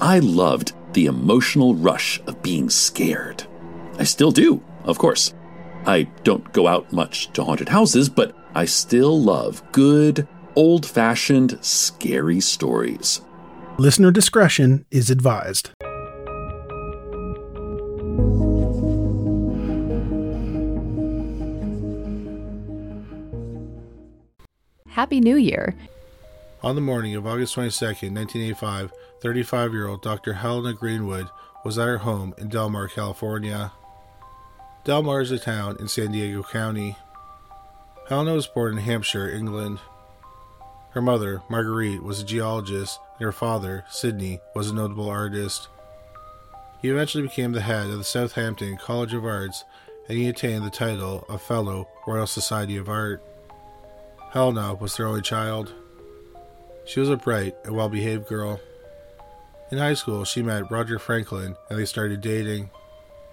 I loved the emotional rush of being scared. I still do, of course. I don't go out much to haunted houses, but I still love good, old fashioned, scary stories. Listener discretion is advised. Happy New Year. On the morning of August 22, 1985, 35 year old Dr. Helena Greenwood was at her home in Del Mar, California. Del Mar is a town in San Diego County. Helena was born in Hampshire, England. Her mother, Marguerite, was a geologist, and her father, Sidney, was a notable artist. He eventually became the head of the Southampton College of Arts, and he attained the title of Fellow Royal Society of Art. Helena was their only child. She was a bright and well behaved girl. In high school, she met Roger Franklin and they started dating.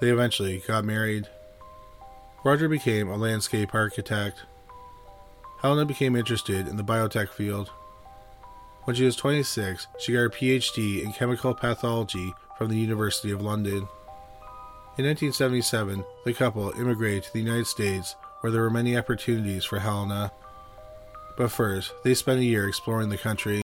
They eventually got married. Roger became a landscape architect. Helena became interested in the biotech field. When she was 26, she got her PhD in chemical pathology from the University of London. In 1977, the couple immigrated to the United States where there were many opportunities for Helena. But first, they spent a year exploring the country.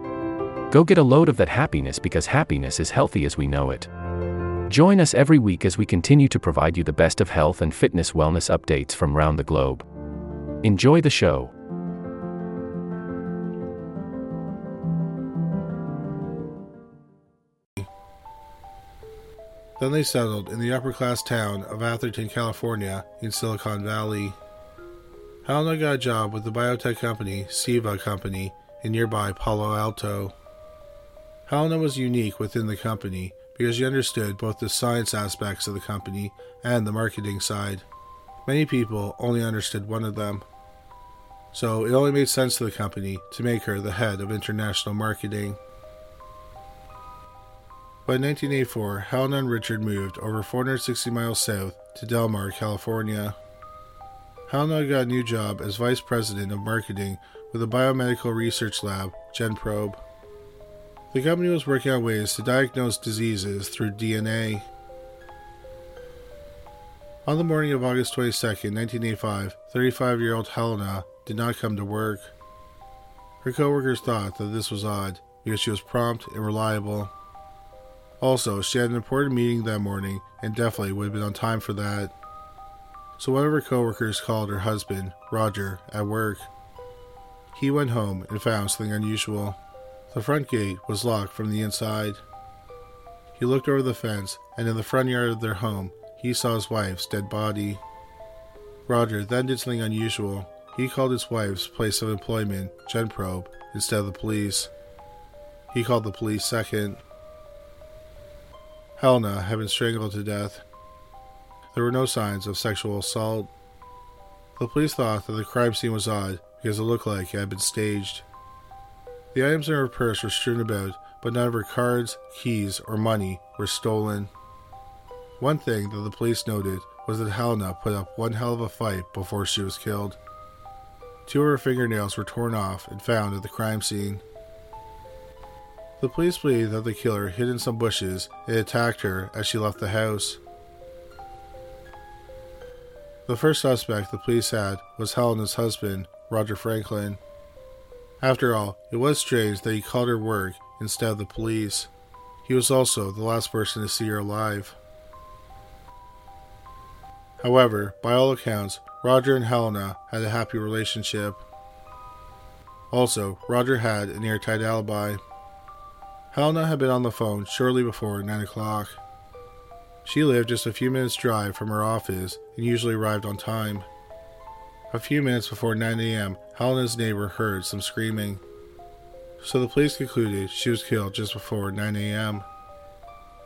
Go get a load of that happiness because happiness is healthy as we know it. Join us every week as we continue to provide you the best of health and fitness wellness updates from around the globe. Enjoy the show. Then they settled in the upper class town of Atherton, California, in Silicon Valley. Helena got a job with the biotech company Syva Company in nearby Palo Alto. Helena was unique within the company because she understood both the science aspects of the company and the marketing side. Many people only understood one of them. So it only made sense to the company to make her the head of international marketing. By 1984, Helena and Richard moved over 460 miles south to Del Mar, California. Helena got a new job as vice president of marketing with a biomedical research lab, GenProbe. The company was working on ways to diagnose diseases through DNA. On the morning of August 22, 1985, 35 year old Helena did not come to work. Her coworkers thought that this was odd because she was prompt and reliable. Also, she had an important meeting that morning and definitely would have been on time for that so one of her coworkers called her husband, Roger, at work. He went home and found something unusual. The front gate was locked from the inside. He looked over the fence, and in the front yard of their home, he saw his wife's dead body. Roger then did something unusual. He called his wife's place of employment, GenProbe, instead of the police. He called the police second. Helena had been strangled to death. There were no signs of sexual assault. The police thought that the crime scene was odd because it looked like it had been staged. The items in her purse were strewn about, but none of her cards, keys, or money were stolen. One thing that the police noted was that Helena put up one hell of a fight before she was killed. Two of her fingernails were torn off and found at the crime scene. The police believe that the killer hid in some bushes and attacked her as she left the house. The first suspect the police had was Helena's husband, Roger Franklin. After all, it was strange that he called her work instead of the police. He was also the last person to see her alive. However, by all accounts, Roger and Helena had a happy relationship. Also, Roger had an airtight alibi. Helena had been on the phone shortly before 9 o'clock. She lived just a few minutes' drive from her office and usually arrived on time. A few minutes before 9 a.m., Helena's neighbor heard some screaming. So the police concluded she was killed just before 9 a.m.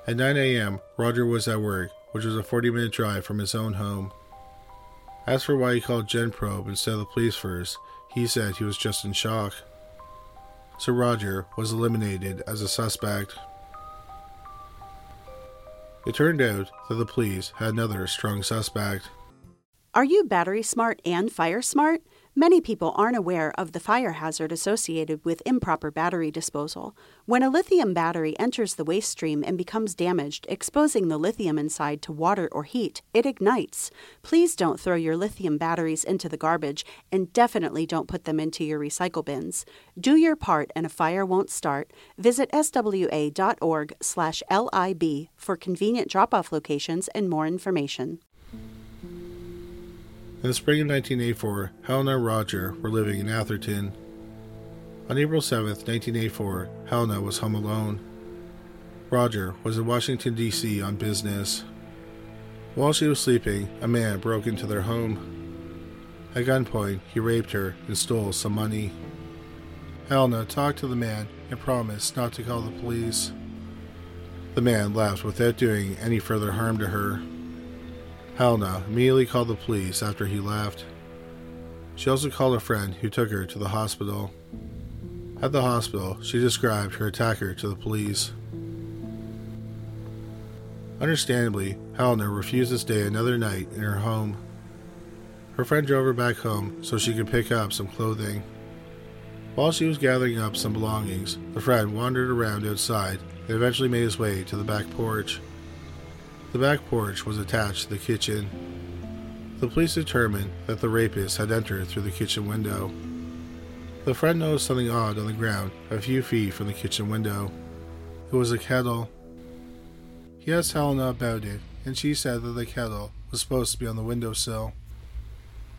At 9 a.m., Roger was at work, which was a 40 minute drive from his own home. As for why he called Gen GenProbe instead of the police first, he said he was just in shock. So Roger was eliminated as a suspect. It turned out that the police had another strong suspect. Are you battery smart and fire smart? Many people aren't aware of the fire hazard associated with improper battery disposal. When a lithium battery enters the waste stream and becomes damaged, exposing the lithium inside to water or heat, it ignites. Please don't throw your lithium batteries into the garbage and definitely don't put them into your recycle bins. Do your part and a fire won't start. Visit swa.org/lib for convenient drop-off locations and more information. In the spring of 1984, Helena and Roger were living in Atherton. On April 7, 1984, Helena was home alone. Roger was in Washington, D.C. on business. While she was sleeping, a man broke into their home. At gunpoint, he raped her and stole some money. Helena talked to the man and promised not to call the police. The man left without doing any further harm to her. Helena immediately called the police after he left. She also called a friend who took her to the hospital. At the hospital, she described her attacker to the police. Understandably, Helena refused to stay another night in her home. Her friend drove her back home so she could pick up some clothing. While she was gathering up some belongings, the friend wandered around outside and eventually made his way to the back porch. The back porch was attached to the kitchen. The police determined that the rapist had entered through the kitchen window. The friend noticed something odd on the ground a few feet from the kitchen window. It was a kettle. He asked Helena about it, and she said that the kettle was supposed to be on the windowsill.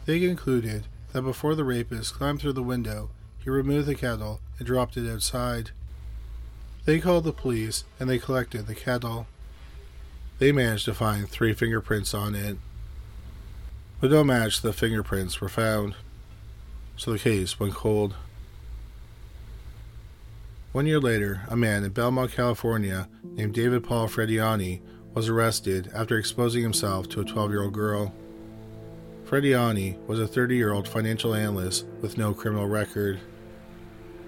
They concluded that before the rapist climbed through the window, he removed the kettle and dropped it outside. They called the police and they collected the kettle. They managed to find three fingerprints on it, but no match the fingerprints were found, so the case went cold. One year later, a man in Belmont, California, named David Paul Frediani, was arrested after exposing himself to a 12 year old girl. Frediani was a 30 year old financial analyst with no criminal record.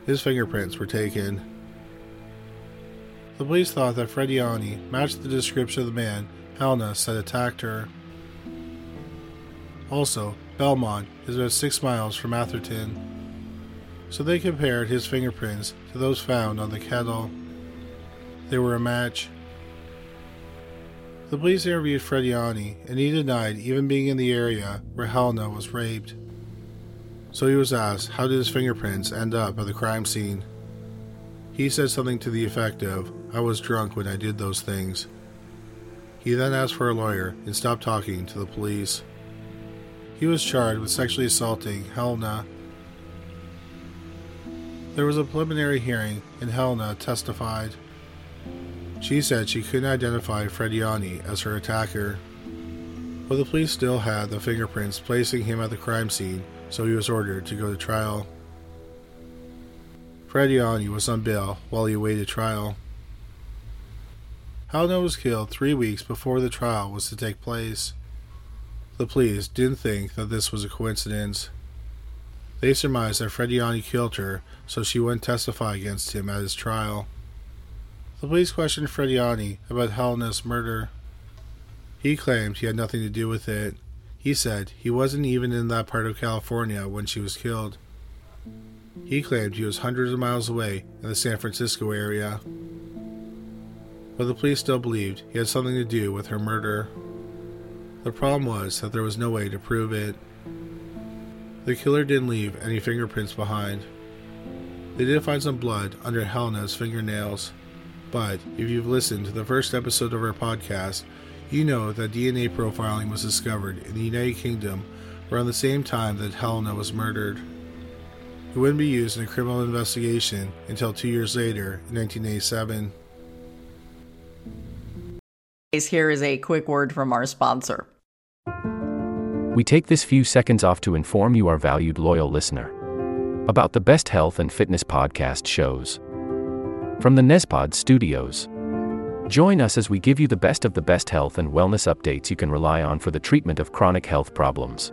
His fingerprints were taken. The police thought that Frediani matched the description of the man Helena said attacked her. Also, Belmont is about six miles from Atherton, so they compared his fingerprints to those found on the kettle. They were a match. The police interviewed Frediani, and he denied even being in the area where Helena was raped. So he was asked how did his fingerprints end up at the crime scene. He said something to the effect of, I was drunk when I did those things. He then asked for a lawyer and stopped talking to the police. He was charged with sexually assaulting Helena. There was a preliminary hearing, and Helena testified. She said she couldn't identify Frediani as her attacker, but the police still had the fingerprints placing him at the crime scene, so he was ordered to go to trial. Frediani was on bail while he awaited trial. Helena was killed three weeks before the trial was to take place. The police didn't think that this was a coincidence. They surmised that Frediani killed her so she wouldn't testify against him at his trial. The police questioned Frediani about Helena's murder. He claimed he had nothing to do with it. He said he wasn't even in that part of California when she was killed. He claimed he was hundreds of miles away in the San Francisco area. But the police still believed he had something to do with her murder. The problem was that there was no way to prove it. The killer didn't leave any fingerprints behind. They did find some blood under Helena's fingernails, but if you've listened to the first episode of our podcast, you know that DNA profiling was discovered in the United Kingdom around the same time that Helena was murdered. It wouldn't be used in a criminal investigation until two years later, in 1987. Here is a quick word from our sponsor. We take this few seconds off to inform you, our valued loyal listener, about the best health and fitness podcast shows. From the Nezpod studios. Join us as we give you the best of the best health and wellness updates you can rely on for the treatment of chronic health problems.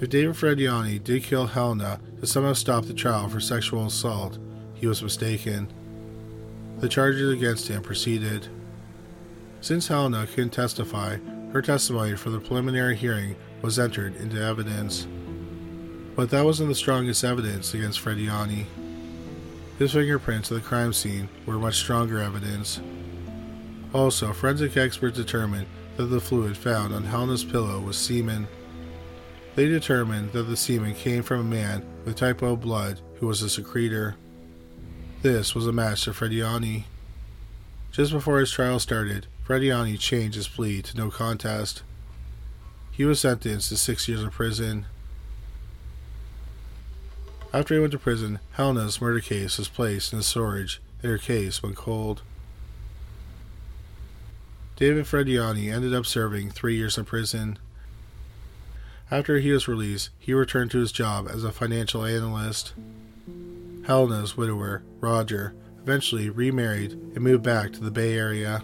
If David Frediani did kill Helena to somehow stop the trial for sexual assault, he was mistaken. The charges against him proceeded. Since Helena couldn't testify, her testimony for the preliminary hearing was entered into evidence. But that wasn't the strongest evidence against Frediani. His fingerprints at the crime scene were much stronger evidence. Also, forensic experts determined that the fluid found on Helena's pillow was semen. They determined that the semen came from a man with type O blood who was a secretor. This was a match to Frediani. Just before his trial started, Frediani changed his plea to no contest. He was sentenced to six years of prison. After he went to prison, Helena's murder case was placed in storage, and her case went cold. David Frediani ended up serving three years in prison. After he was released, he returned to his job as a financial analyst. Helena's widower, Roger, eventually remarried and moved back to the Bay Area.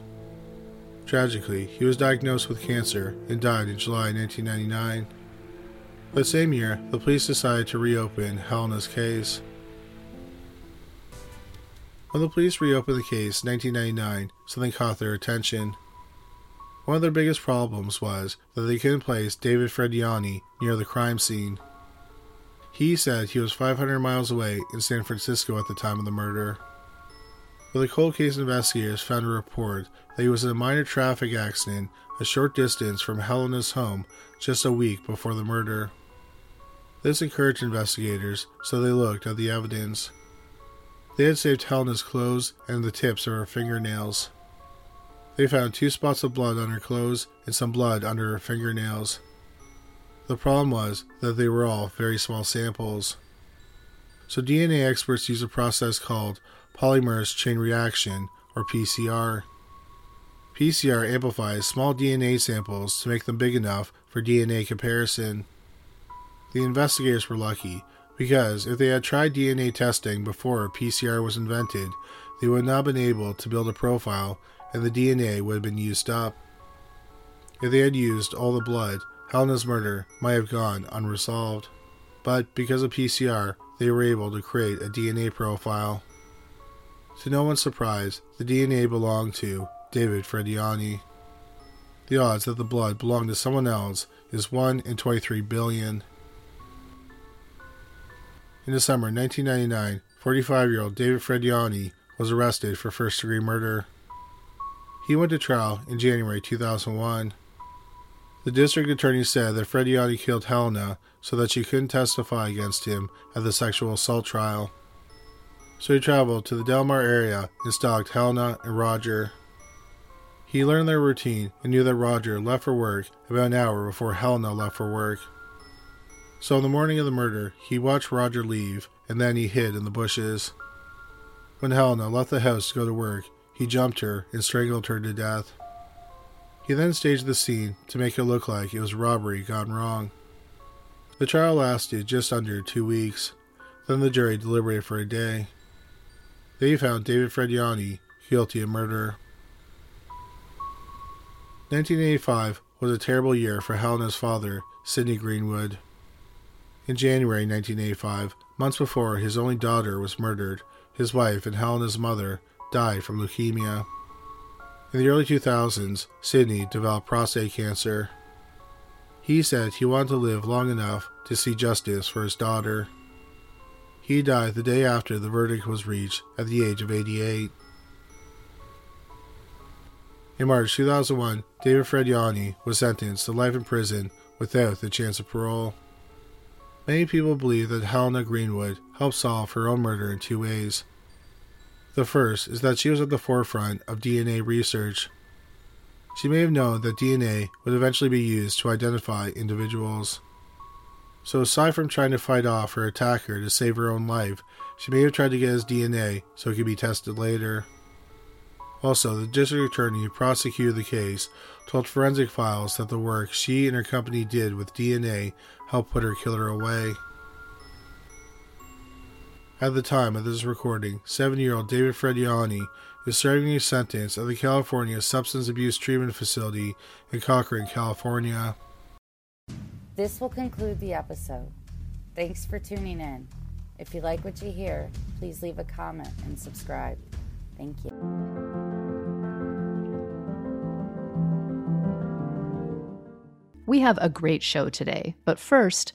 Tragically, he was diagnosed with cancer and died in July 1999. That same year, the police decided to reopen Helena's case. When the police reopened the case in 1999, something caught their attention. One of their biggest problems was that they couldn't place David Frediani near the crime scene. He said he was 500 miles away in San Francisco at the time of the murder. But the cold case investigators found a report that he was in a minor traffic accident a short distance from Helena's home just a week before the murder. This encouraged investigators, so they looked at the evidence. They had saved Helena's clothes and the tips of her fingernails. They found two spots of blood on her clothes and some blood under her fingernails. The problem was that they were all very small samples. So DNA experts use a process called polymerase chain reaction, or PCR. PCR amplifies small DNA samples to make them big enough for DNA comparison. The investigators were lucky because if they had tried DNA testing before PCR was invented, they would not have been able to build a profile and the DNA would have been used up. If they had used all the blood, Helena's murder might have gone unresolved. But because of PCR, they were able to create a DNA profile. To no one's surprise, the DNA belonged to David Frediani. The odds that the blood belonged to someone else is 1 in 23 billion. In December 1999, 45 year old David Frediani was arrested for first degree murder. He went to trial in January 2001. The district attorney said that Frediani killed Helena so that she couldn't testify against him at the sexual assault trial. So he traveled to the Del Mar area and stalked Helena and Roger. He learned their routine and knew that Roger left for work about an hour before Helena left for work. So on the morning of the murder, he watched Roger leave and then he hid in the bushes. When Helena left the house to go to work, he jumped her and strangled her to death. He then staged the scene to make it look like it was robbery gone wrong. The trial lasted just under two weeks. Then the jury deliberated for a day. They found David Frediani guilty of murder. 1985 was a terrible year for Helena's father, Sidney Greenwood. In January 1985, months before his only daughter was murdered, his wife and Helena's mother died from leukemia. In the early 2000s, Sidney developed prostate cancer. He said he wanted to live long enough to see justice for his daughter. He died the day after the verdict was reached at the age of 88. In March 2001, David Frediani was sentenced to life in prison without the chance of parole. Many people believe that Helena Greenwood helped solve her own murder in two ways. The first is that she was at the forefront of DNA research. She may have known that DNA would eventually be used to identify individuals. So, aside from trying to fight off her attacker to save her own life, she may have tried to get his DNA so it could be tested later. Also, the district attorney who prosecuted the case told Forensic Files that the work she and her company did with DNA helped put her killer away. At the time of this recording, 7 year old David Frediani is serving a sentence at the California Substance Abuse Treatment Facility in Corcoran, California. This will conclude the episode. Thanks for tuning in. If you like what you hear, please leave a comment and subscribe. Thank you. We have a great show today, but first,